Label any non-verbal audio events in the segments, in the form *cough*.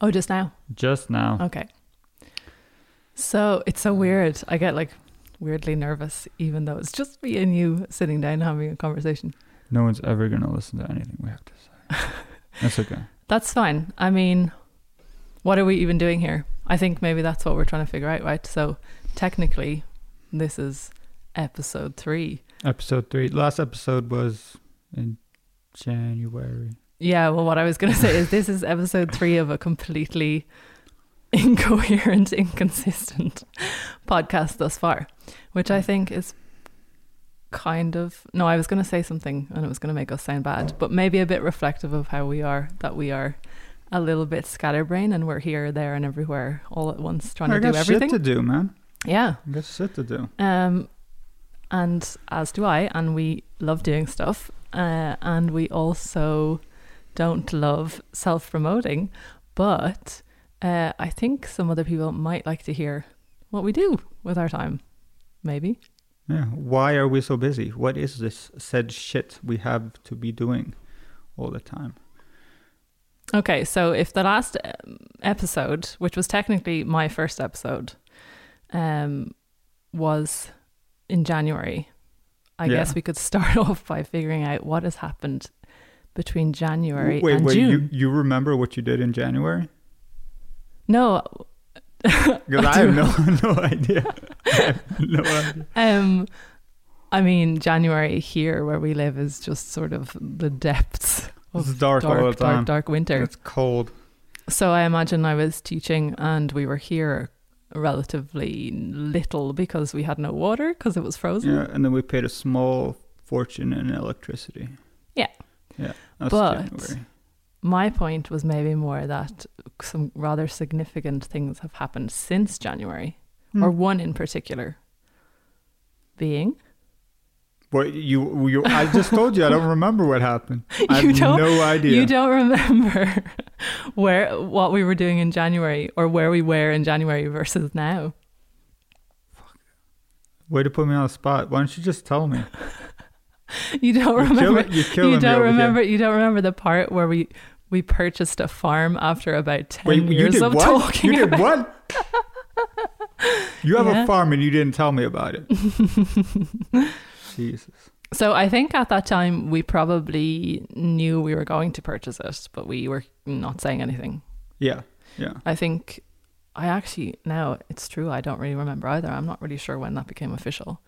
Oh, just now. Just now. Okay. So it's so weird. I get like weirdly nervous, even though it's just me and you sitting down having a conversation. No one's ever going to listen to anything we have to say. *laughs* That's okay. That's fine. I mean, what are we even doing here? I think maybe that's what we're trying to figure out, right? So technically, this is episode three. Episode three. Last episode was in January. Yeah, well, what I was going to say is this is episode three of a completely *laughs* incoherent, inconsistent podcast thus far, which I think is kind of. No, I was going to say something and it was going to make us sound bad, but maybe a bit reflective of how we are, that we are a little bit scatterbrained and we're here, there, and everywhere all at once trying I to do everything. shit to do, man. yeah. I got shit to do. Um, and as do I, and we love doing stuff. Uh, and we also don't love self promoting, but uh, I think some other people might like to hear what we do with our time. Maybe. Yeah. Why are we so busy? What is this said shit we have to be doing all the time? Okay, so if the last um, episode, which was technically my first episode, um, was in January, I Yeah. guess we could *laughs* start off by figuring out what has happened between January wait, and wait. June. You you remember what you did in January? No, *laughs* Because *laughs* I, do. have no *laughs* no idea. I have no idea. um, I mean January here where we live is just sort of the depths of It's dark, dark, all the time. dark, dark winter. It's cold. So I imagine I was teaching and we were here relatively little because we had no water because it was frozen. Yeah, and then we paid a small fortune in electricity. Yeah. Yeah. But- January. My point was maybe more that some rather significant things have happened since January, Hmm. or one in particular being. What you you? I just told you I don't remember what happened. *laughs* I You have don't- no idea. You don't remember *laughs* where what we were doing in January or where we were in January versus now. Way to put me on the spot. Why don't you just tell me? *laughs* *laughs* You don't You're remember. killing, you're You don't over here. remember. You don't remember the part where we we purchased a farm after about ten Wait, you years did of what? talking. You did about- what? You have *laughs* Yeah. a farm and you didn't tell me about it. *laughs* Jesus. So I think at that time we probably knew we were going to purchase it, but we were not saying anything. Yeah. Yeah. I think I actually now it's true. I don't really remember either. I'm not really sure when that became official,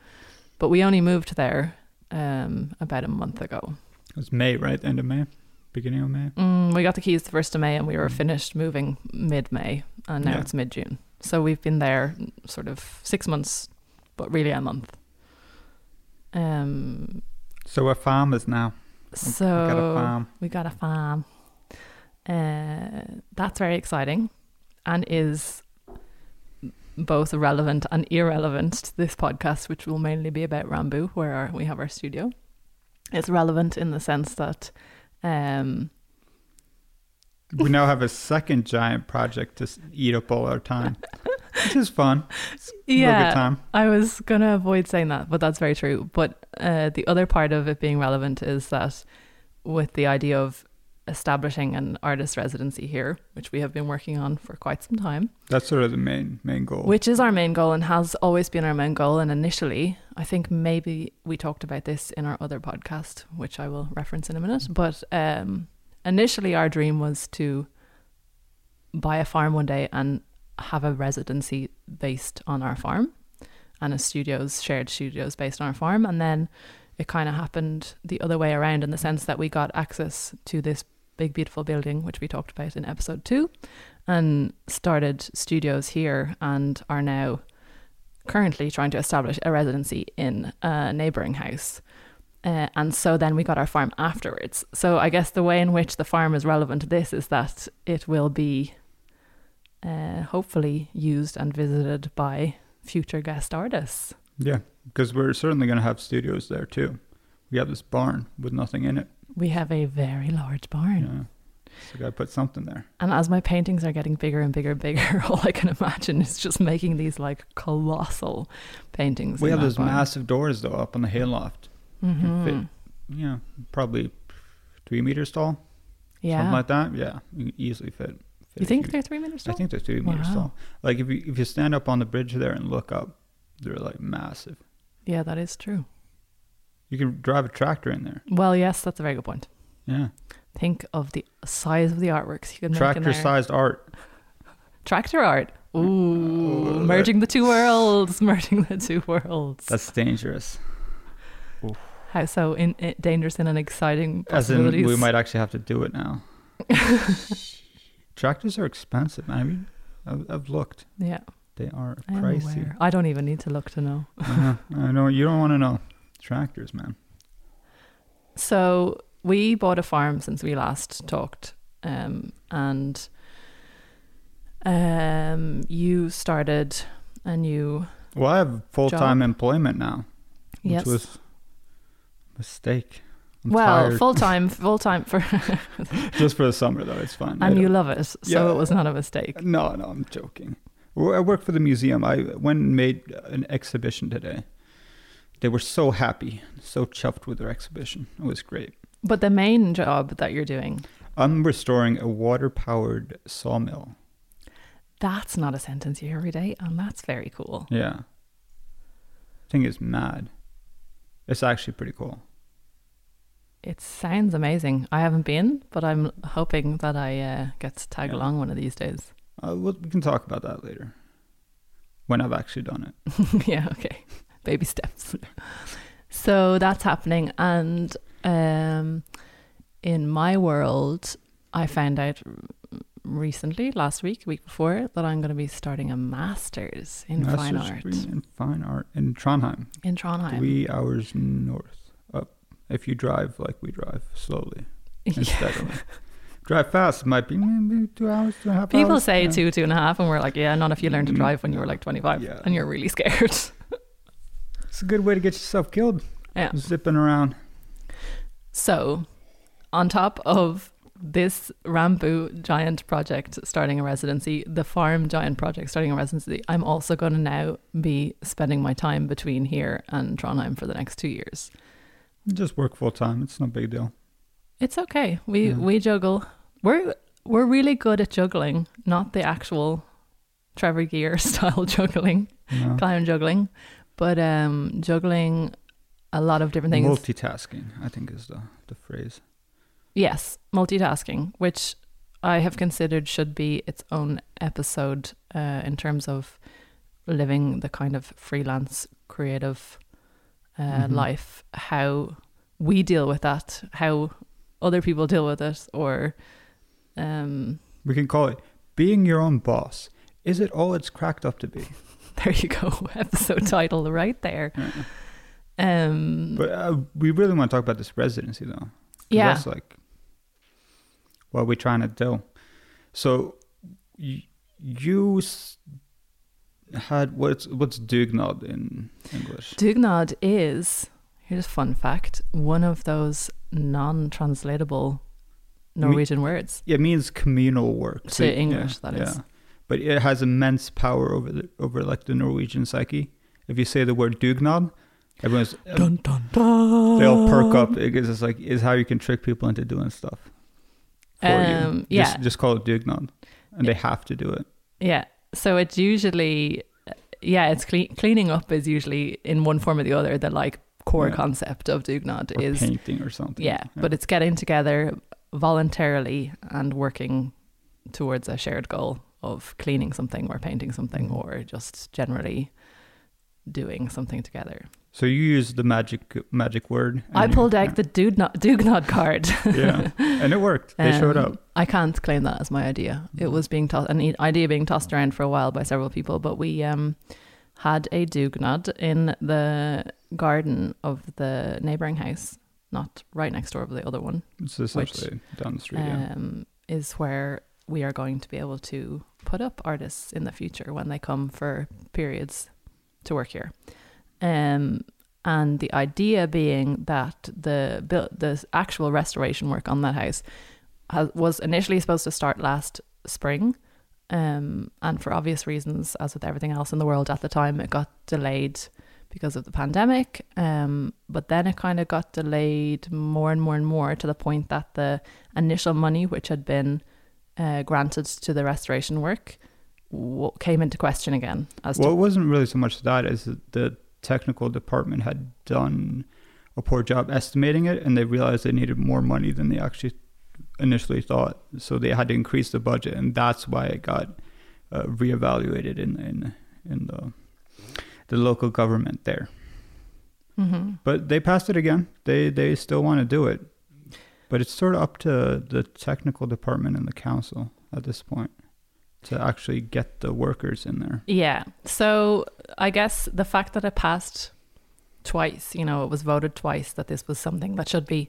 but we only moved there um, about a month ago. It was May, right? End of May, beginning of May. Mm, we got the keys the first of May, and we were finished moving mid May, and now Yeah. it's mid June. So we've been there sort of six months, but really a month. Um. So we're farmers now. So we got a farm. we got a farm. Uh, that's very exciting, and is both relevant and irrelevant to this podcast, which will mainly be about Rambu, where our, we have our studio. It's relevant in the sense that um, We now have a second giant project to eat up all our time, which is fun. It's yeah, time. I was gonna avoid saying that, but that's very true. But uh, the other part of it being relevant is that with the idea of establishing an artist residency here, which we have been working on for quite some time, That's sort of the main main goal. which is our main goal and has always been our main goal. And initially, I think maybe we talked about this in our other podcast, which I will reference in a minute. But um, initially, our dream was to buy a farm one day and have a residency based on our farm and a studios, shared studios based on our farm. And then it kind of happened the other way around in the sense that we got access to this big, beautiful building, which we talked about in episode two, and started studios here and are now currently trying to establish a residency in a neighboring house. Uh, and so then we got our farm afterwards. So I guess the way in which the farm is relevant to this is that it will be uh, hopefully used and visited by future guest artists. yeah, because we're certainly going to have studios there too. We have this barn with nothing in it. We have a very large barn. Yeah. So got to put something there. And as my paintings are getting bigger and bigger and bigger, *laughs* all I can imagine is just making these like colossal paintings. We have those barn. massive doors though up on the hayloft. Mhm. fit. Yeah, probably three meters tall, Yeah. something like that. Yeah, you can easily fit You think they're three meters tall? I think they're three meters tall. Like if you if you stand up on the bridge there and look up, they're like massive. Yeah, that is true. You can drive a tractor in there. Well, yes, that's a very good point. Yeah, Think of the size of the artworks you can make in there. tractor-sized art. *laughs* Tractor art. Ooh, Oh, merging the two worlds. *laughs* Merging the two worlds. That's dangerous. How so? In, in dangerous and an exciting As in, possibilities. we might actually have to do it now. *laughs* Tractors are expensive. I mean, I've, I've looked. Yeah, They are pricey. aware. I don't even need to look to know. uh, I know you don't want to know tractors, man. So we bought a farm since we last talked, um, and um, you started a new Well, I have full time employment now, which yes. was a mistake. I'm well, full time, *laughs* full time for, *laughs* just for the summer though. It's fine. And you love it, so Yeah. it was not a mistake. No, no, I'm joking. I work for the museum. I went and made an exhibition today. They were so happy, so chuffed with their exhibition. It was great. But the main job that you're doing, I'm restoring a water powered sawmill. that's not a sentence you hear every day, and that's very cool. Yeah. I think it's mad. It's actually pretty cool. It sounds amazing. I haven't been, but I'm hoping that I uh, get to tag Yeah. along one of these days. Uh, we'll, we can talk about that later. When I've actually done it. *laughs* yeah, okay. Baby steps. *laughs* so that's happening. And um, in my world, I found out recently, last week, week before, that I'm going to be starting a master's in fine art in fine art in Trondheim. in Trondheim. Three hours north up. If you drive like we drive, slowly *laughs* and Yeah. steadily. drive fast, it might be maybe two hours, two and a half People hours. say yeah. two, two and a half, and we're like, yeah, not if you learned to Mm, drive when you were like 25 yeah. and you're really scared. *laughs* It's a good way to get yourself killed. yeah. Zipping around. So, on top of this Rambu giant project starting a residency, the farm giant project starting a residency, I'm also going to now be spending my time between here and Trondheim for the next two years. Just work full time. It's no big deal. It's okay. We Yeah. we juggle. We're we're really good at juggling, not the actual Trevor Gear *laughs* style juggling, know? clown juggling, but um juggling a lot of different things. Multitasking, I think, is the, the phrase. Yes, multitasking, which I have considered should be its own episode uh, in terms of living the kind of freelance creative uh, Mhm. life. How we deal with that, how other people deal with it, or um, We can call it being your own boss. Is it all it's cracked up to be? *laughs* there you go, *laughs* episode title right there. Yeah. Um, But uh, we really want to talk about this residency, though. yeah, That's like what we're trying to do. So y- you s- had what's what's dugnad in English? Dugnad is here's a fun fact: one of those non-translatable Norwegian words. It means communal work To English, that is. But it has immense power over the over like the Norwegian psyche. If you say the word dugnad, everyone's Dun dun dun. they all perk up because it's like is how you can trick people into doing stuff for Um, you. yeah. Just, just call it dugnad, and they have to do it. Yeah. So it's usually, yeah, it's cle- cleaning up is usually in one form or the other. The like core Yeah. concept of Dugnad Or is painting or something. yeah, but it's getting together voluntarily and working towards a shared goal of cleaning something or painting something Mhm. or just generally doing something together. so you use the magic magic word. I you- pulled out the Dugnad, Dugnad card. yeah, and it worked. They showed Um, up. I can't claim that as my idea. It Mhm. was being tossed, an idea being tossed around for a while by several people, but we um, had a dugnad in the garden of the neighboring house, not right next door, but the other one, It's essentially down the street. yeah. um, is where we are going to be able to put up artists in the future when they come for periods to work here. Um, and the idea being that the the actual restoration work on that house has, was initially supposed to start last spring, um, and for obvious reasons, as with everything else in the world at the time, it got delayed because of the pandemic. Um, but then it kind of got delayed more and more and more to the point that the initial money, which had been uh, granted to the restoration work what came into question again. As Well, it wasn't really so much that as the technical department had done a poor job estimating it, and they realized they needed more money than they actually initially thought. So they had to increase the budget, and that's why it got uh, reevaluated in in in the the local government there. Mhm. But they passed it again. They they still want to do it, but it's sort of up to the technical department and the council at this point to actually get the workers in there. Yeah. So I guess the fact that it passed twice, you know, it was voted twice that this was something that should be.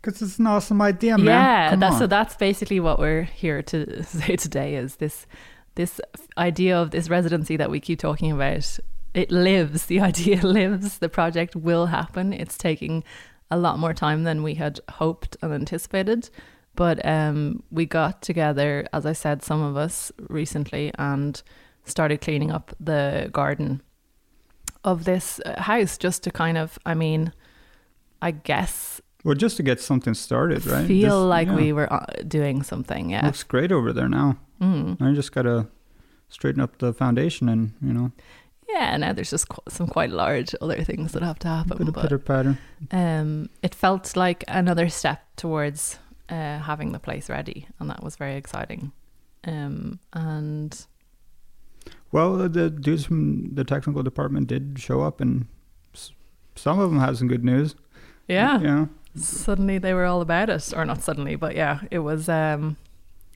Because it's an awesome idea, man. yeah. Come That's on. so that's basically what we're here to *laughs* say today is this this idea of this residency that we keep talking about. It lives. The *laughs* idea lives. The project will happen. It's taking a lot more time than we had hoped and anticipated. But um, we got together, as I said, some of us recently, and started cleaning up the garden of this uh, house just to kind of, I mean, I guess Well, just to get something started, right? feel Just- like yeah. we were uh, doing something. Yeah. Looks great over there now. Mm. I just gotta straighten up the foundation and you know Yeah. Now there's just qu- some quite large other things that have to a happen. bit but pitter patter. um, it felt like another step towards uh, having the place ready, and that was very exciting. Um, and Well, the dudes from the technical department did show up, and s- some of them had some good news. yeah, Yeah. suddenly they were all about it, or not suddenly, but yeah, it was. Um,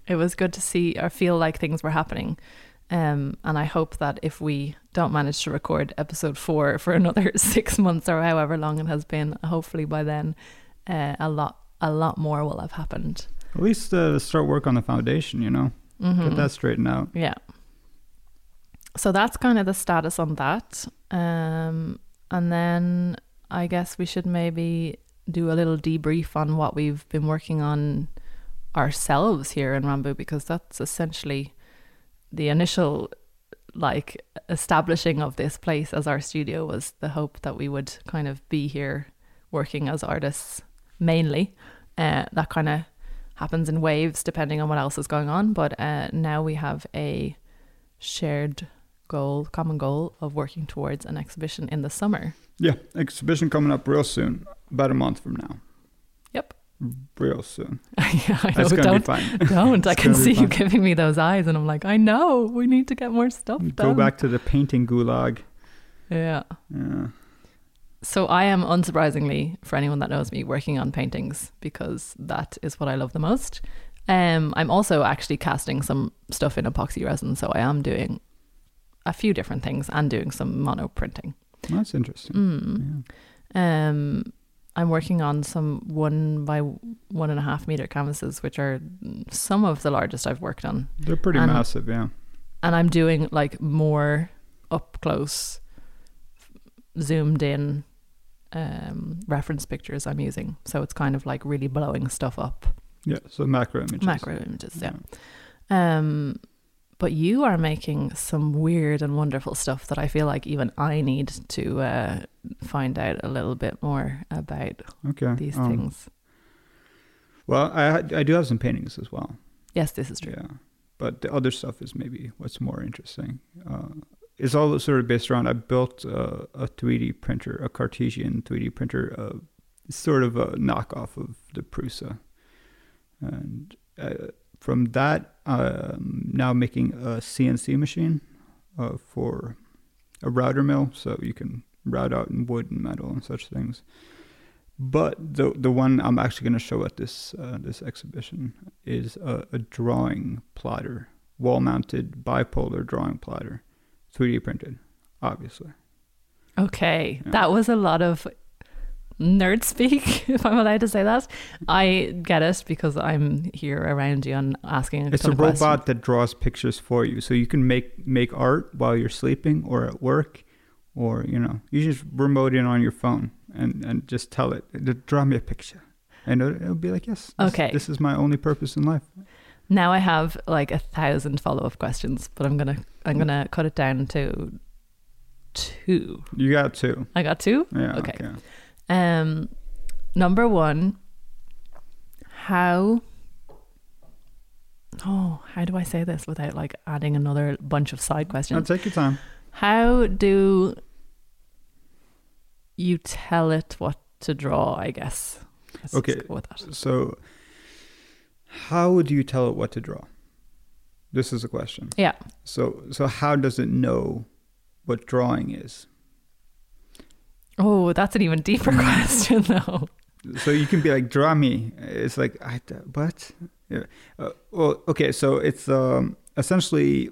it was good to see or feel like things were happening. Um, and I hope that if we don't manage to record episode four for *laughs* another six months or however long it has been, hopefully by then, uh, a lot, a lot more will have happened. At least uh, start work on the foundation. You know, Mhm. get that straightened out. Yeah. So that's kind of the status on that. Um, and then I guess we should maybe do a little debrief on what we've been working on ourselves here in Rambu because that's essentially the initial like establishing of this place as our studio was the hope that we would kind of be here working as artists mainly. Uh, that kind of happens in waves depending on what else is going on. But uh, now we have a shared goal, common goal of working towards an exhibition in the summer. Yeah, exhibition coming up real soon, about a month from now. Real soon. *laughs* yeah, I know. Don't, *laughs* don't. I can see you giving me those eyes, and I'm like, I know. We need to get more stuff Go done. back to the painting gulag. Yeah. Yeah. So I am unsurprisingly, for anyone that knows me, working on paintings because that is what I love the most. Um, I'm also actually casting some stuff in epoxy resin, so I am doing a few different things and doing some mono printing. That's interesting. Mm. Yeah. Um, I'm working on some one by one and a half meter canvases, which are some of the largest I've worked on, They're pretty And- massive, yeah. and I'm doing like more up close, zoomed in um, reference pictures I'm using. So it's kind of like really blowing stuff up, Yeah, so macro images. macro images. Yeah. Um, but you are making some weird and wonderful stuff that I feel like even I need to uh, find out a little bit more about Okay. these um, things. Well, I I do have some paintings as well. Yes, this is true. Yeah, but the other stuff is maybe what's more interesting. Uh, it's all sort of based around. I built uh, a 3D printer, a Cartesian 3D printer, uh, sort of a knockoff of the Prusa, and uh, from that, I'm now making a CNC machine uh, for a router mill, so you can route out in wood and metal and such things. But the the one I'm actually going to show at this uh, this exhibition is a, a drawing plotter, wall mounted bipolar drawing plotter, 3D printed, obviously. Okay, Yeah. that was a lot of nerd speak, *laughs* if I'm allowed to say that. I get it because I'm here around you and asking a It's a robot questions. that draws pictures for you, so you can make make art while you're sleeping or at work, or you know, you just remote in on your phone and and just tell it to draw me a picture, and it'll, it'll be like, yes, this, Okay. this is my only purpose in life. Now I have like a thousand follow up questions, but I'm gonna I'm gonna cut it down to two. You got two, I got two. yeah, Okay. okay. Um, number one, how Oh, how do I say this without like adding another bunch of side questions? I'll take your time. How do you tell it what to draw? I guess. Let's Okay. go with that. So, how would you tell it what to draw? This is a question. Yeah. So, so how does it know what drawing is? Oh, that's an even deeper question, *laughs* though. So you can be like, draw me. It's like, I what? Yeah. Uh, well, okay. So it's um, essentially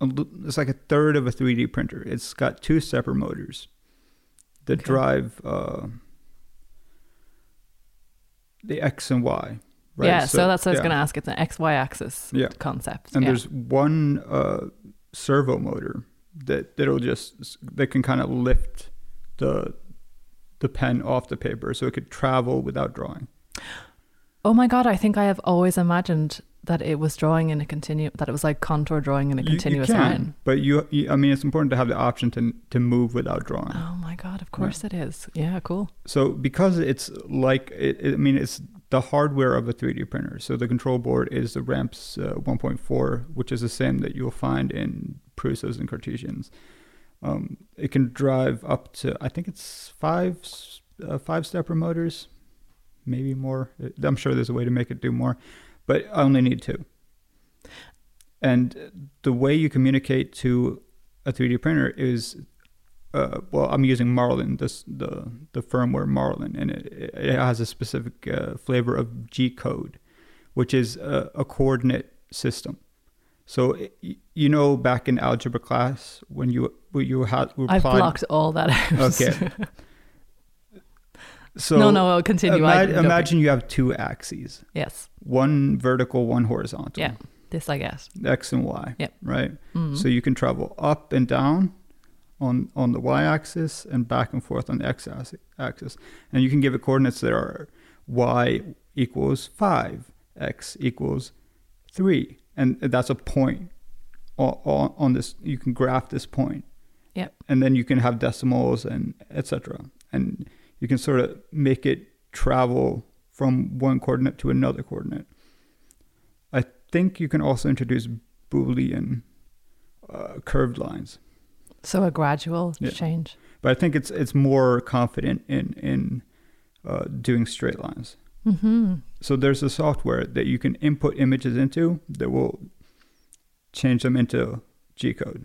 a it's like a third of a 3D printer. It's got two separate motors that Okay. drive uh, the X and Y. Right? Yeah, so, that's what I was going to ask. It's an X Y axis Yeah. concept. and yeah. there's one uh, servo motor that that'll just that can kind of lift the the pen off the paper so it could travel without drawing. Oh my god, I think I have always imagined that it was drawing in a continu that it was like contour drawing in a You- you continuous can, line. but you, you I mean it's important to have the option to to move without drawing. Oh my god, of course it is. Yeah, cool. So because it's like it, it- I mean it's the hardware of a 3D printer. So the control board is the Ramps uh, 1.4, which is the same that you'll find in Prusa's and Cartesians. Um, it can drive up to I think it's five uh, five stepper motors, maybe more. I'm sure there's a way to make it do more, but I only need two. And the way you communicate to a 3D printer is uh, well, I'm using Marlin, this the the firmware Marlin, and it, it has a specific uh, flavor of G code, which is a, a coordinate system. So you know, back in algebra class when you you had we I've blocked all that out. Okay. *laughs* So no, no, I'll continue. I Imagine, didn't- okay. imagine you have two axes, Yes. one vertical, one horizontal. Yeah. This I guess. X and Y. Yep. Right. Mhm. So you can travel up and down on on the y-axis and back and forth on the x-axis, and you can give it coordinates that are y equals five, x equals three, and that's a point on, on this. You can graph this point. Yep. And then you can have decimals and etc. And you can sort of make it travel from one coordinate to another coordinate. I think you can also introduce Boolean uh, curved lines. So a gradual Yeah. change. but I think it's it's more confident in in uh, doing straight lines. hmm So there's a software that you can input images into that will change them into G code.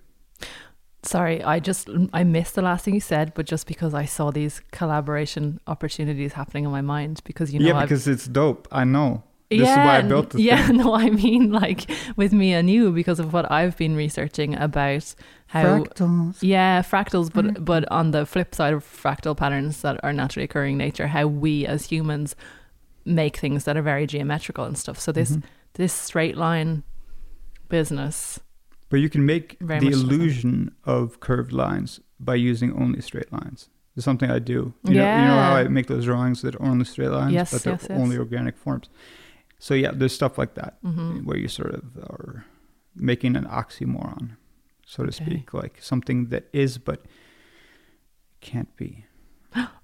Sorry, I just I missed the last thing you said, but just because I saw these collaboration opportunities happening in my mind, because you know yeah, I've because it's dope. I know. This is why I built the yeah, thing. *laughs* no, I mean like with me and you because of what I've been researching about how Fractals. yeah fractals, but Mm. but on the flip side of fractal patterns that are naturally occurring in nature, how we as humans make things that are very geometrical and stuff. So this Mhm. this straight line business, But you can make Very the so. illusion of curved lines by using only straight lines. It's something I do. You know, you know how I make those drawings that are only straight lines, Yes, but they're yes, yes. only organic forms. So yeah, there's stuff like that hmm where you sort of are making an oxymoron, so to Okay. speak, like something that is but can't be.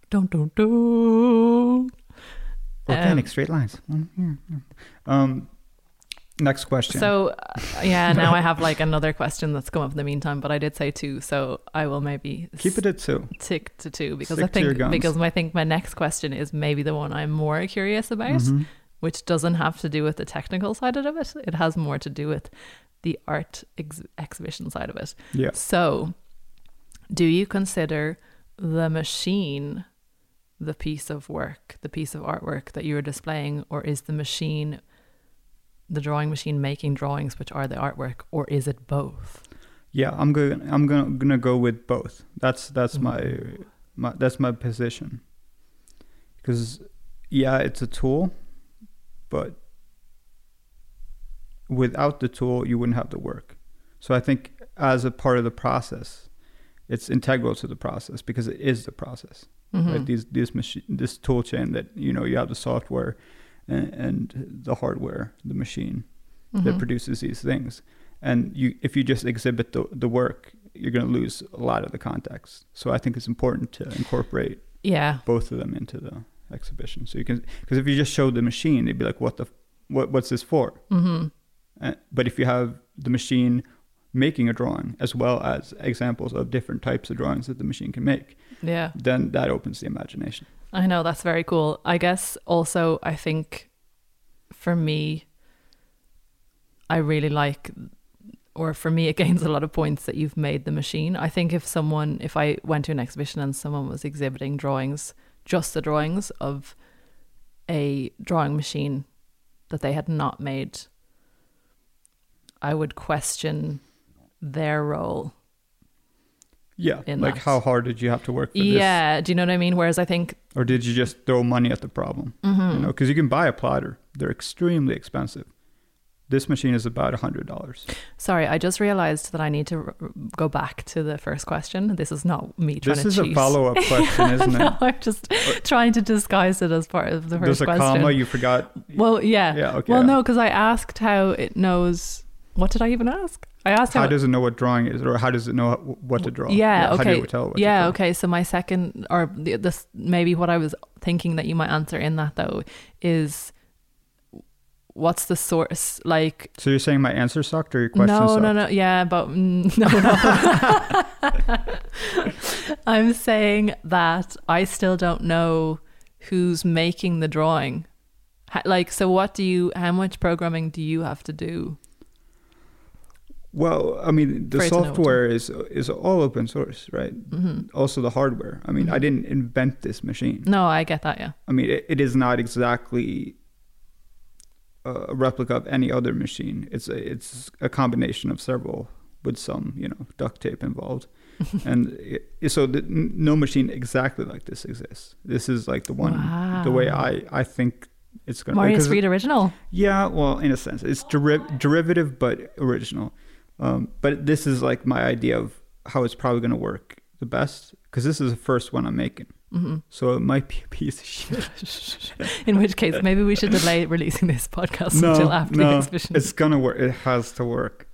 don't don't don't. Organic Um, straight lines. Um, next question. So uh, yeah, now I have like another question that's come up in the meantime, but I did say two, so I will maybe keep it at two. tick to two because Stick I think because I think my next question is maybe the one I'm more curious about, Mhm. which doesn't have to do with the technical side of it. It has more to do with the art ex- exhibition side of it. Yeah. So, do you consider the machine the piece of work, the piece of artwork that you are displaying, or is the machine the drawing machine making drawings which are the artwork, or is it both? Yeah, I'm going. I'm gonna gonna go with both. That's that's my my that's my position. Because yeah, it's a tool, but without the tool, you wouldn't have the work. So I think as a part of the process, it's integral to the process because it is the process. Mhm. Right? These this machine, this tool chain that you know you have the software and, and the hardware, the machine that Mhm. produces these things. And you, if you just exhibit the, the work, you're going to lose a lot of the context. So I think it's important to incorporate yeah, both of them into the exhibition. So you can, because if you just show the machine, they'd be like, "What the, what what's this for? Mm-hmm. Uh, but if you have the machine making a drawing as well as examples of different types of drawings that the machine can make, Yeah. then that opens the imagination. I know that's very cool. I guess also I think for me I really like or for me it *laughs* gains a lot of points that you've made the machine. I think if someone if I went to an exhibition and someone was exhibiting drawings, just the drawings of a drawing machine that they had not made, I would question their role. Yeah, like that. how hard did you have to work for this? Yeah, do you know what I mean? Whereas I think Or did you just throw money at the problem? mhm. You know, because you can buy a plotter; they're extremely expensive. This machine is about a hundred dollars. Sorry, I just realized that I need to r- go back to the first question. This is not me trying This to is cheat. a follow-up *laughs* question, isn't no, it? I'm just trying to disguise it as part of the first There's a question. comma you forgot. well, yeah. Yeah, okay. Well, no, because I asked how it knows. What did I even ask? I asked how. How does it know what drawing is, or how does it know what to draw? Yeah, How okay. do it tell what yeah, to draw? okay. So my second, or the, this, maybe what I was thinking that you might answer in that though is, what's the source? Like, So you're saying my answer sucked, or your question no, sucked? no, no. Yeah, but mm, *laughs* no, no. *laughs* I'm saying that I still don't know who's making the drawing. Like, so what do you? How much programming do you have to do? Well, I mean, the For it to know what to- software is is all open source, right? hmm Also, the hardware. I mean, I Mhm. didn't invent this machine. No, I get that. Yeah. I mean, it, it is not exactly a replica of any other machine. It's a, it's a combination of several with some, you know, duct tape involved. *laughs* and it, so the, no machine exactly like this exists. This is like the one, the way I, I think it's going to. Marius Reed original. Yeah, well, in a sense, it's deri- derivative but original. Um, but this is like my idea of how it's probably going to work the best because this is the first one I'm making. hmm So it might be a piece of shit. *laughs* In which case, maybe we should delay releasing this podcast until after the no, exhibition. it's gonna work. It has to work.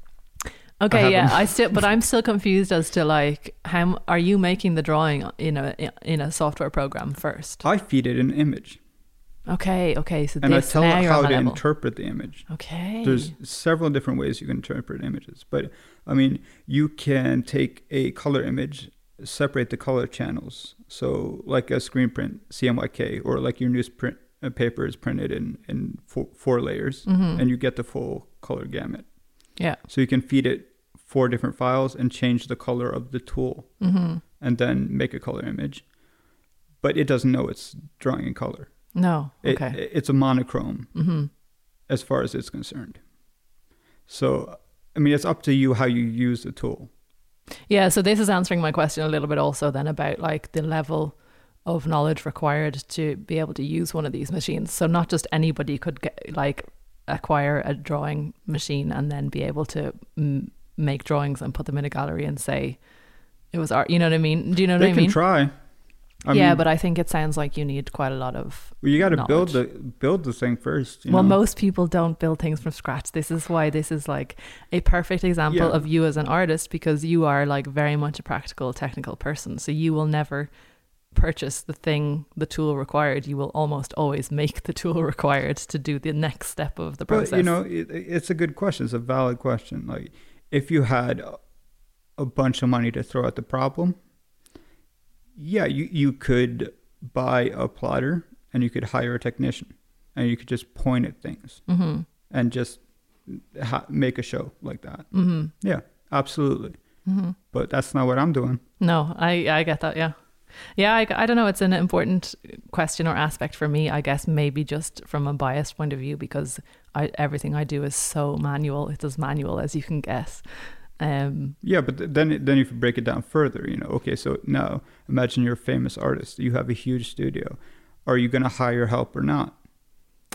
Okay, yeah. I still, but I'm still confused as to like how are you making the drawing in a in a software program first? I feed it an image, Okay, okay, so and I tell now it you're how to interpret the image. Okay, There's several different ways you can interpret images, but I mean, you can take a color image, separate the color channels. So, like a screen print CMYK, or like your newsprint uh, paper is printed in in four, four layers, Mhm. and you get the full color gamut. yeah, So you can feed it four different files and change the color of the tool, hmm and then make a color image. But it doesn't know it's drawing in color. No, It, okay, It's a monochrome hmm as far as it's concerned. So, I mean, it's up to you how you use the tool. yeah. So this is answering my question a little bit also then about like the level of knowledge required to be able to use one of these machines. So not just anybody could get like acquire a drawing machine and then be able to m- make drawings and put them in a gallery and say it was art. You know what I mean? Do you know what they I can mean? try. I yeah, mean, but I think it sounds like you need quite a lot of. well, you got to build the build the thing first. You well, know? most people don't build things from scratch. This is why this is like a perfect example Yeah. of you as an artist because you are like very much a practical, technical person. So you will never purchase the thing, the tool required. You will almost always make the tool *laughs* required to do the next step of the process. But you know, it, it's a good question. It's a valid question. Like, if you had a bunch of money to throw at the problem, yeah, you you could buy a plotter and you could hire a technician and you could just point at things hmm and just ha- make a show like that. hmm Yeah, absolutely. hmm But that's not what I'm doing. No, I I get that. Yeah, yeah. I, I don't know. It's an important question or aspect for me. I guess maybe just from a biased point of view because I everything I do is so manual. It's as manual as you can get. Um. Yeah, but th- then then if you break it down further, you know, okay, so now imagine you're a famous artist. You have a huge studio. Are you going to hire help or not?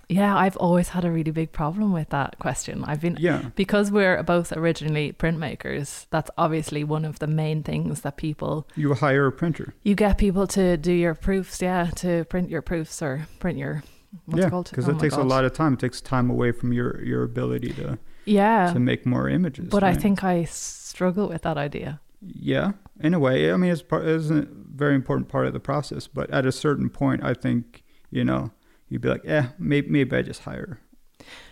Yeah, I've always had a really big problem with that question. I've been Yeah. because we're both originally printmakers. That's obviously one of the main things that people You hire a printer. you get people to do your proofs. Yeah, to print your proofs or print your what's yeah, it called? because Oh it takes a lot of time. It takes time away from your your ability to Yeah, to make more images. but I think I struggle with that idea. yeah, in a way, I mean, it's part it's a very important part of the process. But at a certain point, I think you know you'd be like, eh, maybe maybe I just hire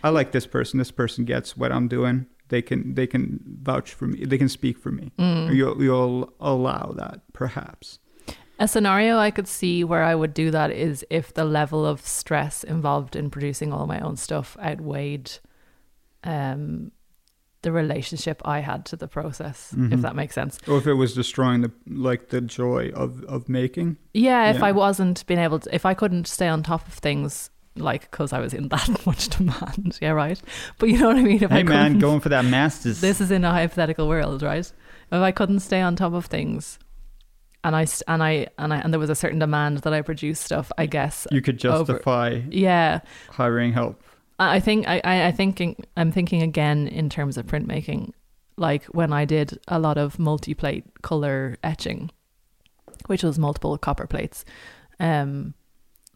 I like this person. This person gets what I'm doing. They can they can vouch for me. They can speak for me. Mm. You'll you'll allow that perhaps. A scenario I could see where I would do that is if the level of stress involved in producing all my own stuff outweighed um, the relationship I had to the process, if Mhm. that makes sense. Or if it was destroying the like the joy of of making. Yeah, if Yeah. I wasn't being able to, if I couldn't stay on top of things, like because I was in *laughs* that much demand, yeah, right. But you know what I mean. If I hey man, going for that masters. this is in a hypothetical world, right? If I couldn't stay on top of things, and I and I and I and there was a certain demand that I produce stuff, I guess. you could over- justify Yeah, hiring help. I think I I thinking I'm thinking again in terms of printmaking, like when I did a lot of multi-plate color etching, which was multiple copper plates. Um,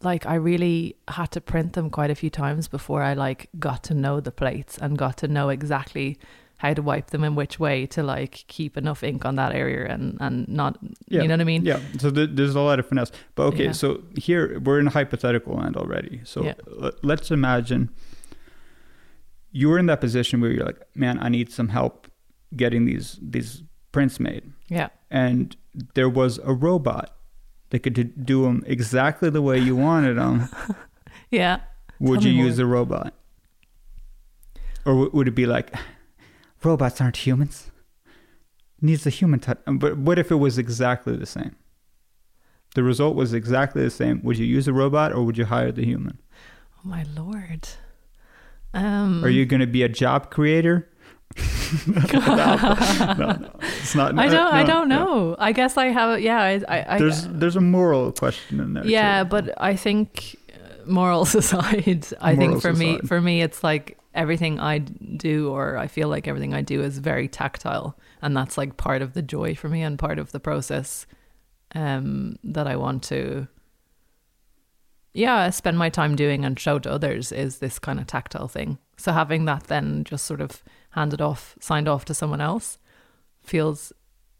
like I really had to print them quite a few times before I like got to know the plates and got to know exactly how to wipe them in which way to like keep enough ink on that area and and not Yeah. you know what I mean? Yeah, so th- there's a lot of finesse. But okay, Yeah. so here we're in hypothetical land already. So Yeah. l- let's imagine you were in that position where you're like, man, I need some help getting these these prints made, Yeah. and there was a robot that could do them exactly the way you wanted them. *laughs* Yeah. would Tell you use the robot, or w- would it be like, robots aren't humans? Needs a human touch. Um, but what if it was exactly the same? The result was exactly the same. Would you use a robot or would you hire the human? Oh my lord. Um Are you going to be a job creator? *laughs* *laughs* no, no, it's not. I don't. I no, don't no. know. I guess I have. Yeah. I. I, I There's there's a moral question in there. yeah, too. but I think uh, morals *laughs* aside, I think for me, for me, it's like everything I do, or I feel like everything I do is very tactile, and that's like part of the joy for me and part of the process um, that I want to. Yeah, I spend my time doing and show to others is this kind of tactile thing. So having that then just sort of handed off, signed off to someone else, feels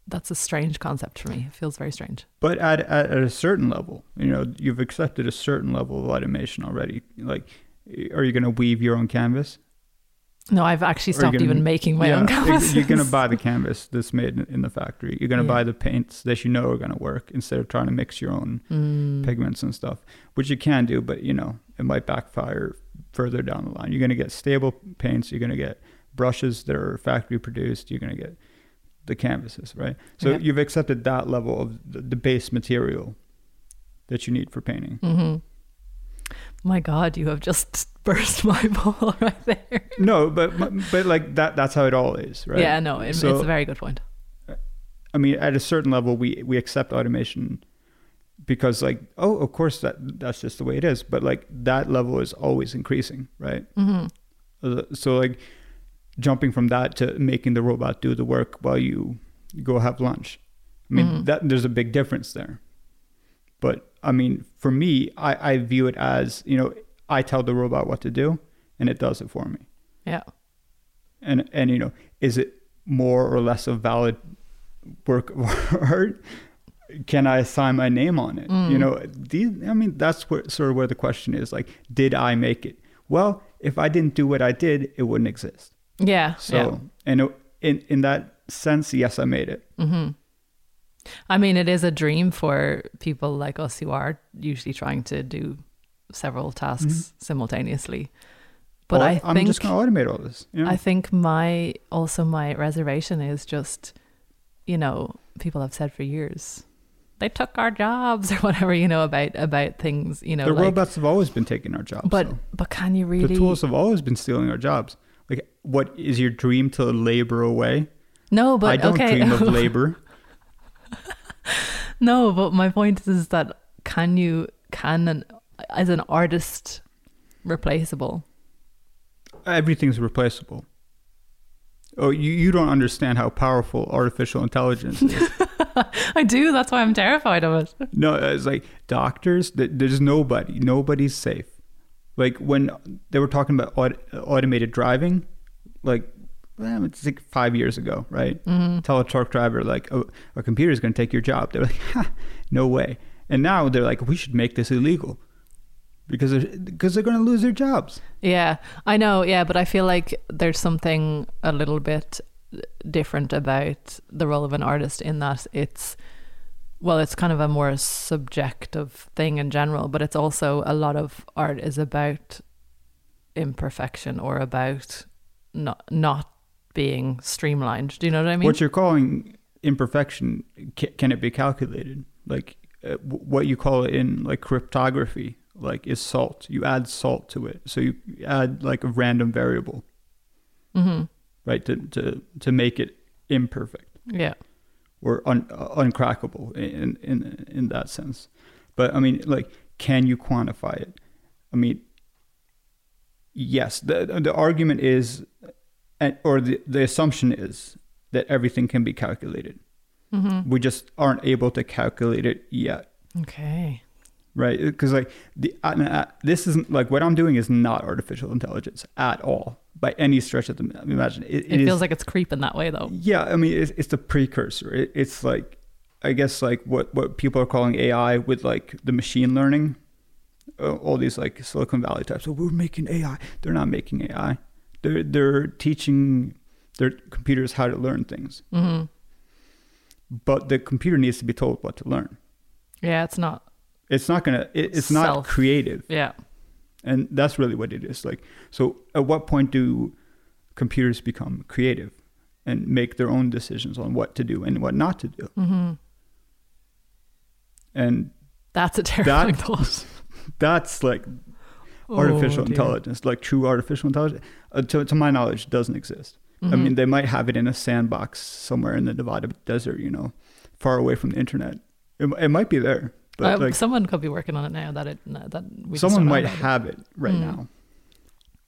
that's a strange concept for me. It feels very strange. But at, at at a certain level, you know, you've accepted a certain level of automation already. Like, are you going to weave your own canvas? No, I've actually stopped gonna- even making my yeah, own canvases. You're going to buy the *laughs* canvas that's made in, the factory. You're going to Yeah. buy the paints that you know are going to work instead of trying to mix your own Mm. pigments and stuff, which you can do, but you know, it might backfire further down the line. You're going to get stable paints. You're going to get brushes that are factory produced. You're going to get the canvases, right? So you've accepted that level of the, the base material that you need for painting. hmm My God, you have just burst my *laughs* ball *laughs* right there. No, but but like that that's how it all is, right? Yeah, no, it, So- it's a very good point. I mean, at a certain level, we we accept automation because, like, oh, of course that that's just the way it is. But like that level is always increasing, right? hmm Uh, So like jumping from that to making the robot do the work while you go have lunch. I mean, Mhm. that there's a big difference there. But I mean, for me, I I view it as you know, I tell the robot what to do, and it does it for me. Yeah. and and you know is it more or less a valid work of *laughs* art can i assign my name on it you Mm. know these i mean that's where sort of where the question is like did i make it well if i didn't do what i did it wouldn't exist Yeah. so and it- in in that sense yes i made it yeah. hmm I mean, it is a dream for people like us who are usually trying to do several tasks mm-hmm. simultaneously. But Well, I i'm think just going to automate all this know? I think my also my reservation is just, you know, people have said for years, they took our jobs *laughs* or whatever, you know, about about things, you know, the like, robots have always been taking our jobs but though. but can you really the tools have always been stealing our jobs like what is your dream to labor away no, but i don't okay, dream of *laughs* labor no, but my point is that can you can an as an artist replaceable? everything's replaceable. Oh, you, you don't understand how powerful artificial intelligence is. *laughs* I do. That's why I'm terrified of it. no, it's like doctors, there's nobody, nobody's safe. Like when they were talking about aut- automated driving, like, well, it's like five years ago, right? hmm Tell a truck driver, like, oh, a computer is going to take your job. They're like, *laughs* ha, no way. And now they're like, we should make this illegal. Because they're, because they're going to lose their jobs. Yeah, I know. Yeah, but I feel like there's something a little bit different about the role of an artist in that it's well, it's kind of a more subjective thing in general, but it's also a lot of art is about imperfection or about not not being streamlined. Do you know what I mean? What you're calling imperfection, ca- can it be calculated? Like uh, w- what you call it in like cryptography, like is salt. You add salt to it, so you add like a random variable, mm-hmm. right, to to to make it imperfect. Yeah. or un, uh, uncrackable in in in that sense. But I mean, like, can you quantify it? I mean, yes. the The argument is, or the the assumption is that everything can be calculated. Mm-hmm. We just aren't able to calculate it yet, Okay. Right? Because like the uh, uh, this isn't like what I'm doing is not artificial intelligence at all by any stretch of the imagine. It, It, is- feels like it's creeping that way though. yeah, I mean, it's, it's the precursor. It, it's like, I guess, like what, what people are calling AI with like the machine learning. Uh, all these like Silicon Valley types. So we're making AI. They're not making AI. They're they're teaching their computers how to learn things. Mm-hmm. But the computer needs to be told what to learn. Yeah, it's not. It's not gonna. It, it's not Self. creative, Yeah. and that's really what it is. Like, so at what point do computers become creative and make their own decisions on what to do and what not to do? Mm-hmm. and That's a terrifying That- *laughs* thought. that's like artificial Oh, intelligence like true artificial intelligence uh, to, to my knowledge doesn't exist i Mhm. mean they might have it in a sandbox somewhere in the nevada desert you know far away from the internet it, it might be there but Uh, like someone could be working on it now. That it that someone might about it. have it right Mm. now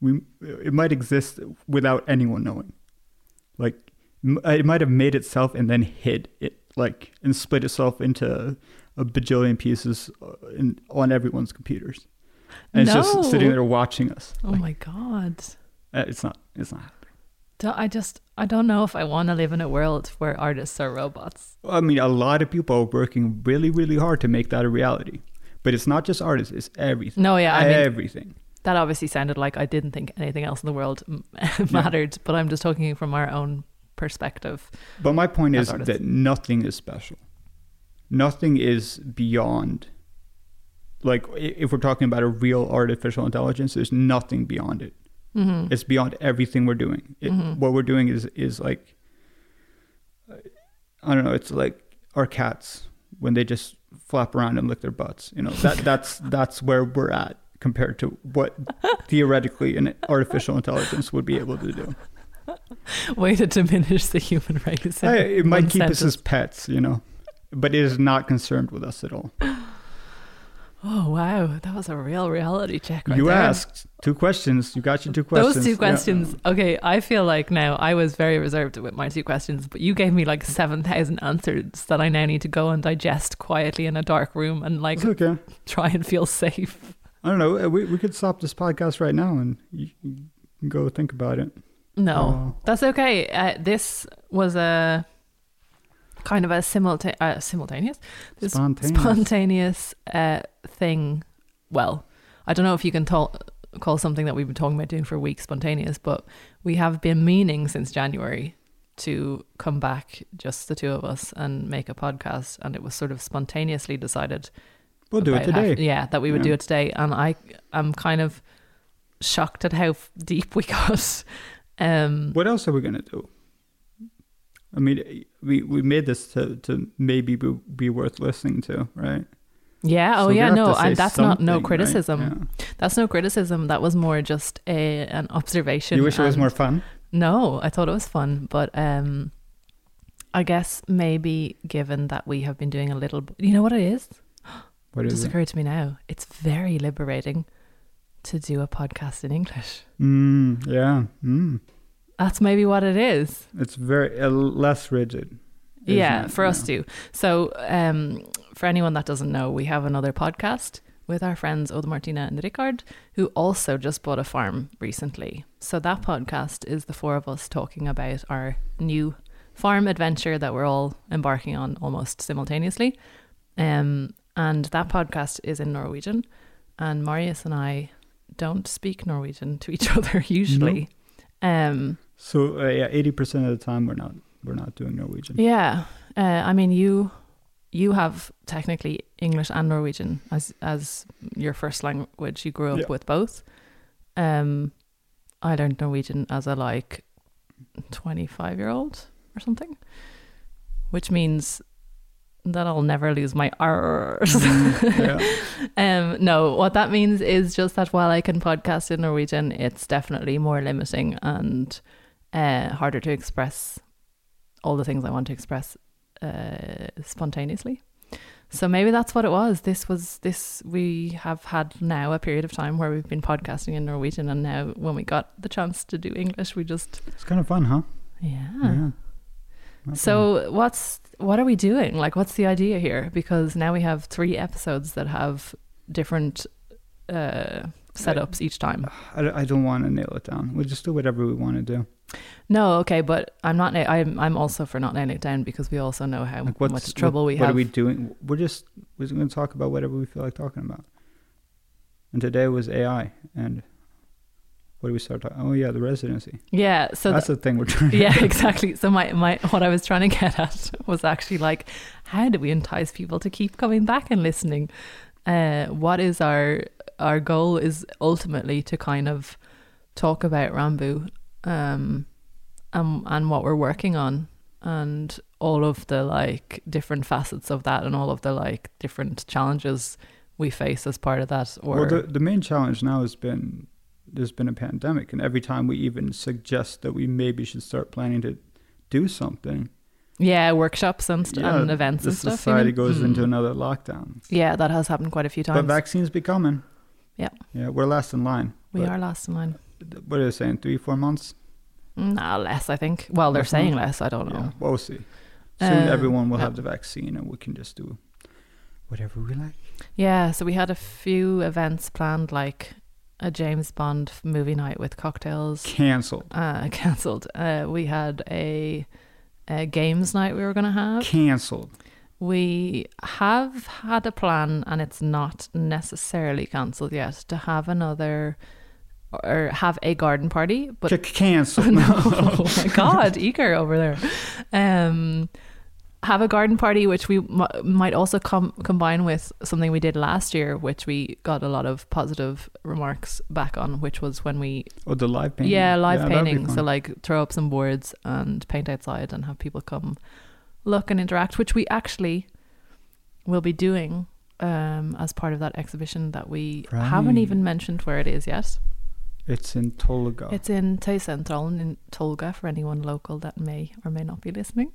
we it might exist without anyone knowing like it might have made itself and then hid it like and split itself into a bajillion pieces uh, in, on everyone's computers and it's just sitting there watching us Oh Like, my god. uh, it's not it's not I just I don't know if I want to live in a world where artists are robots. i mean a lot of people are working really really hard to make that a reality but it's not just artists it's everything No, yeah, I mean everything that obviously sounded like I didn't think anything else in the world *laughs* mattered, but I'm just talking from our own perspective. But my point is artists. that nothing is special. Nothing is beyond. Like if we're talking about a real artificial intelligence, there's nothing beyond it. Mm-hmm. It's beyond everything we're doing. It, Mhm. What we're doing is is like, I don't know. It's like our cats when they just flap around and lick their butts. You know that that's *laughs* that's where we're at compared to what theoretically an artificial intelligence would be able to do. Way to diminish the human race. it might keep us as pets, you know, but it is not concerned with us at all. *laughs* Oh wow, that was a real reality check. Right you there. asked two questions. You got your two questions. Those two Yeah. questions. Okay, I feel like now I was very reserved with my two questions, but you gave me like 7,000 answers that I now need to go and digest quietly in a dark room and like okay. try and feel safe. I don't know. uh, We we could stop this podcast right now and you, go think about it. No, Oh. that's okay. Uh, this was a kind of a simulta- uh, simultaneous, this Spontaneous. spontaneous uh, thing. Well, I don't know if you can tell, call something that we've been talking about doing for weeks spontaneous, but we have been meaning since January to come back, just the two of us, and make a podcast. And it was sort of spontaneously decided. We'll do it today. yeah, that we would Yeah. do it today. And I, I'm kind of shocked at how f- deep we got. *laughs* Um, What else are we gonna do? I mean, we we made this to to maybe be, be worth listening to, right? yeah. So Oh, yeah. No, and that's not no something, right? criticism. Yeah. That's no criticism. That was more just a an observation. You wish it was more fun. No, I thought it was fun, but um, I guess maybe given that we have been doing a little, you know what it is? *gasps* What It is just it? occurred to me now. It's very liberating to do a podcast in English. Mm, yeah. Mm. That's maybe what it is. It's very uh, less rigid. yeah, it? for us too. So, um, for anyone that doesn't know, we have another podcast with our friends Oda Martina and Ricard, who also just bought a farm recently. So that podcast is the four of us talking about our new farm adventure that we're all embarking on almost simultaneously. Um, and that podcast is in Norwegian. and Marius and I don't speak Norwegian to each *laughs* other usually. Um, So uh, yeah, eighty percent of the time we're not we're not doing Norwegian. yeah, uh, I mean you you have technically English and Norwegian as as your first language. You grew up Yeah. with both. Um, I learned Norwegian as a like twenty five year old or something, which means that I'll never lose my R's. yeah. *laughs* Um, no, what that means is just that while I can podcast in Norwegian, it's definitely more limiting and uh, harder to express all the things I want to express uh, spontaneously. So maybe that's what it was. This was this we have had now a period of time where we've been podcasting in Norwegian, and now when we got the chance to do English, we just It's kind of fun, huh? yeah. Yeah. So what's what are we doing? Like, what's the idea here? Because now we have three episodes that have different uh, setups each time. I, I don't want to nail it down. We'll just do whatever we want to do. No, okay, but I'm not. I'm I'm also for not nailing it down because we also know how Like much trouble what, we what have. What are we doing? We're just we're just going to talk about whatever we feel like talking about. And today was AI. And what do we start talking? Oh yeah, the residency. yeah. So That's the thing we're trying. to yeah, *laughs* exactly. So my my what I was trying to get at was actually like, how do we entice people to keep coming back and listening? Uh, what is our our goal is ultimately to kind of talk about Rambu, um, and and what we're working on, and all of the like different facets of that, and all of the like different challenges we face as part of that. Or well, the the main challenge now has been there's been a pandemic, and every time we even suggest that we maybe should start planning to do something, yeah, workshops and, st- and events and stuff. society goes Mm. into another lockdown. Yeah, that has happened quite a few times. But vaccines be coming. Yeah. Yeah, we're last in line. we are last in line. What are they saying? Three, four months? Nah, less, I think. Well, they're Less saying less. I don't know. Yeah, we'll see. Soon Uh, everyone will yeah. have the vaccine, and we can just do whatever we like. Yeah, so we had a few events planned, like a James Bond movie night with cocktails, Cancelled. uh, *laughs* cancelled. Uh, we had a, a games night we were going to have. Cancelled. We have had a plan, and it's not necessarily cancelled yet, to have another or have a garden party, but C- cancelled. *laughs* no, *laughs* oh my god, eager over there. Um, have a garden party, which we m- might also com- combine with something we did last year, which we got a lot of positive remarks back on, which was when we Oh, the live painting. yeah live that'd painting. So like throw up some boards and paint outside and have people come look and interact, which we actually will be doing um, as part of that exhibition that we haven't even mentioned where it is yet. it's in Tolga. It's in Tøysentralen in Tolga for anyone local that may or may not be listening.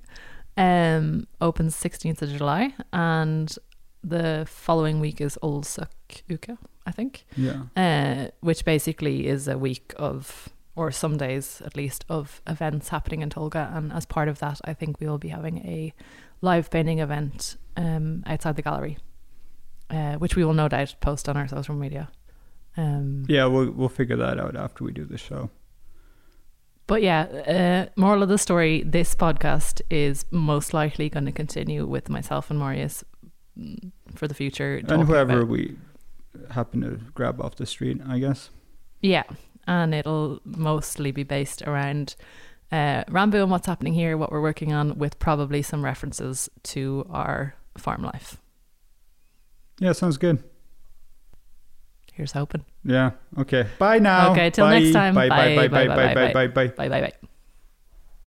Um, opens 16th of July and the following week is Olsok Uke, I think, yeah. uh, which basically is a week of, or some days at least, of events happening in Tolga. And as part of that, I think we will be having a live painting event um, outside the gallery, uh, which we will no doubt post on our social media. Um, Yeah, we'll we'll figure that out after we do the show. But yeah, uh, moral of the story: this podcast is most likely going to continue with myself and Marius mm, for the future. and whoever about- we happen to grab off the street, I guess. yeah, and it'll mostly be based around uh, Rambu and what's happening here, what we're working on, with probably some references to our farm life. Yeah, sounds good. Here's hoping. Yeah. Okay. Bye now. Okay, till next time. Bye, Bye. bye, Bye. bye, Bye. bye, Bye. Bye. Bye bye bye.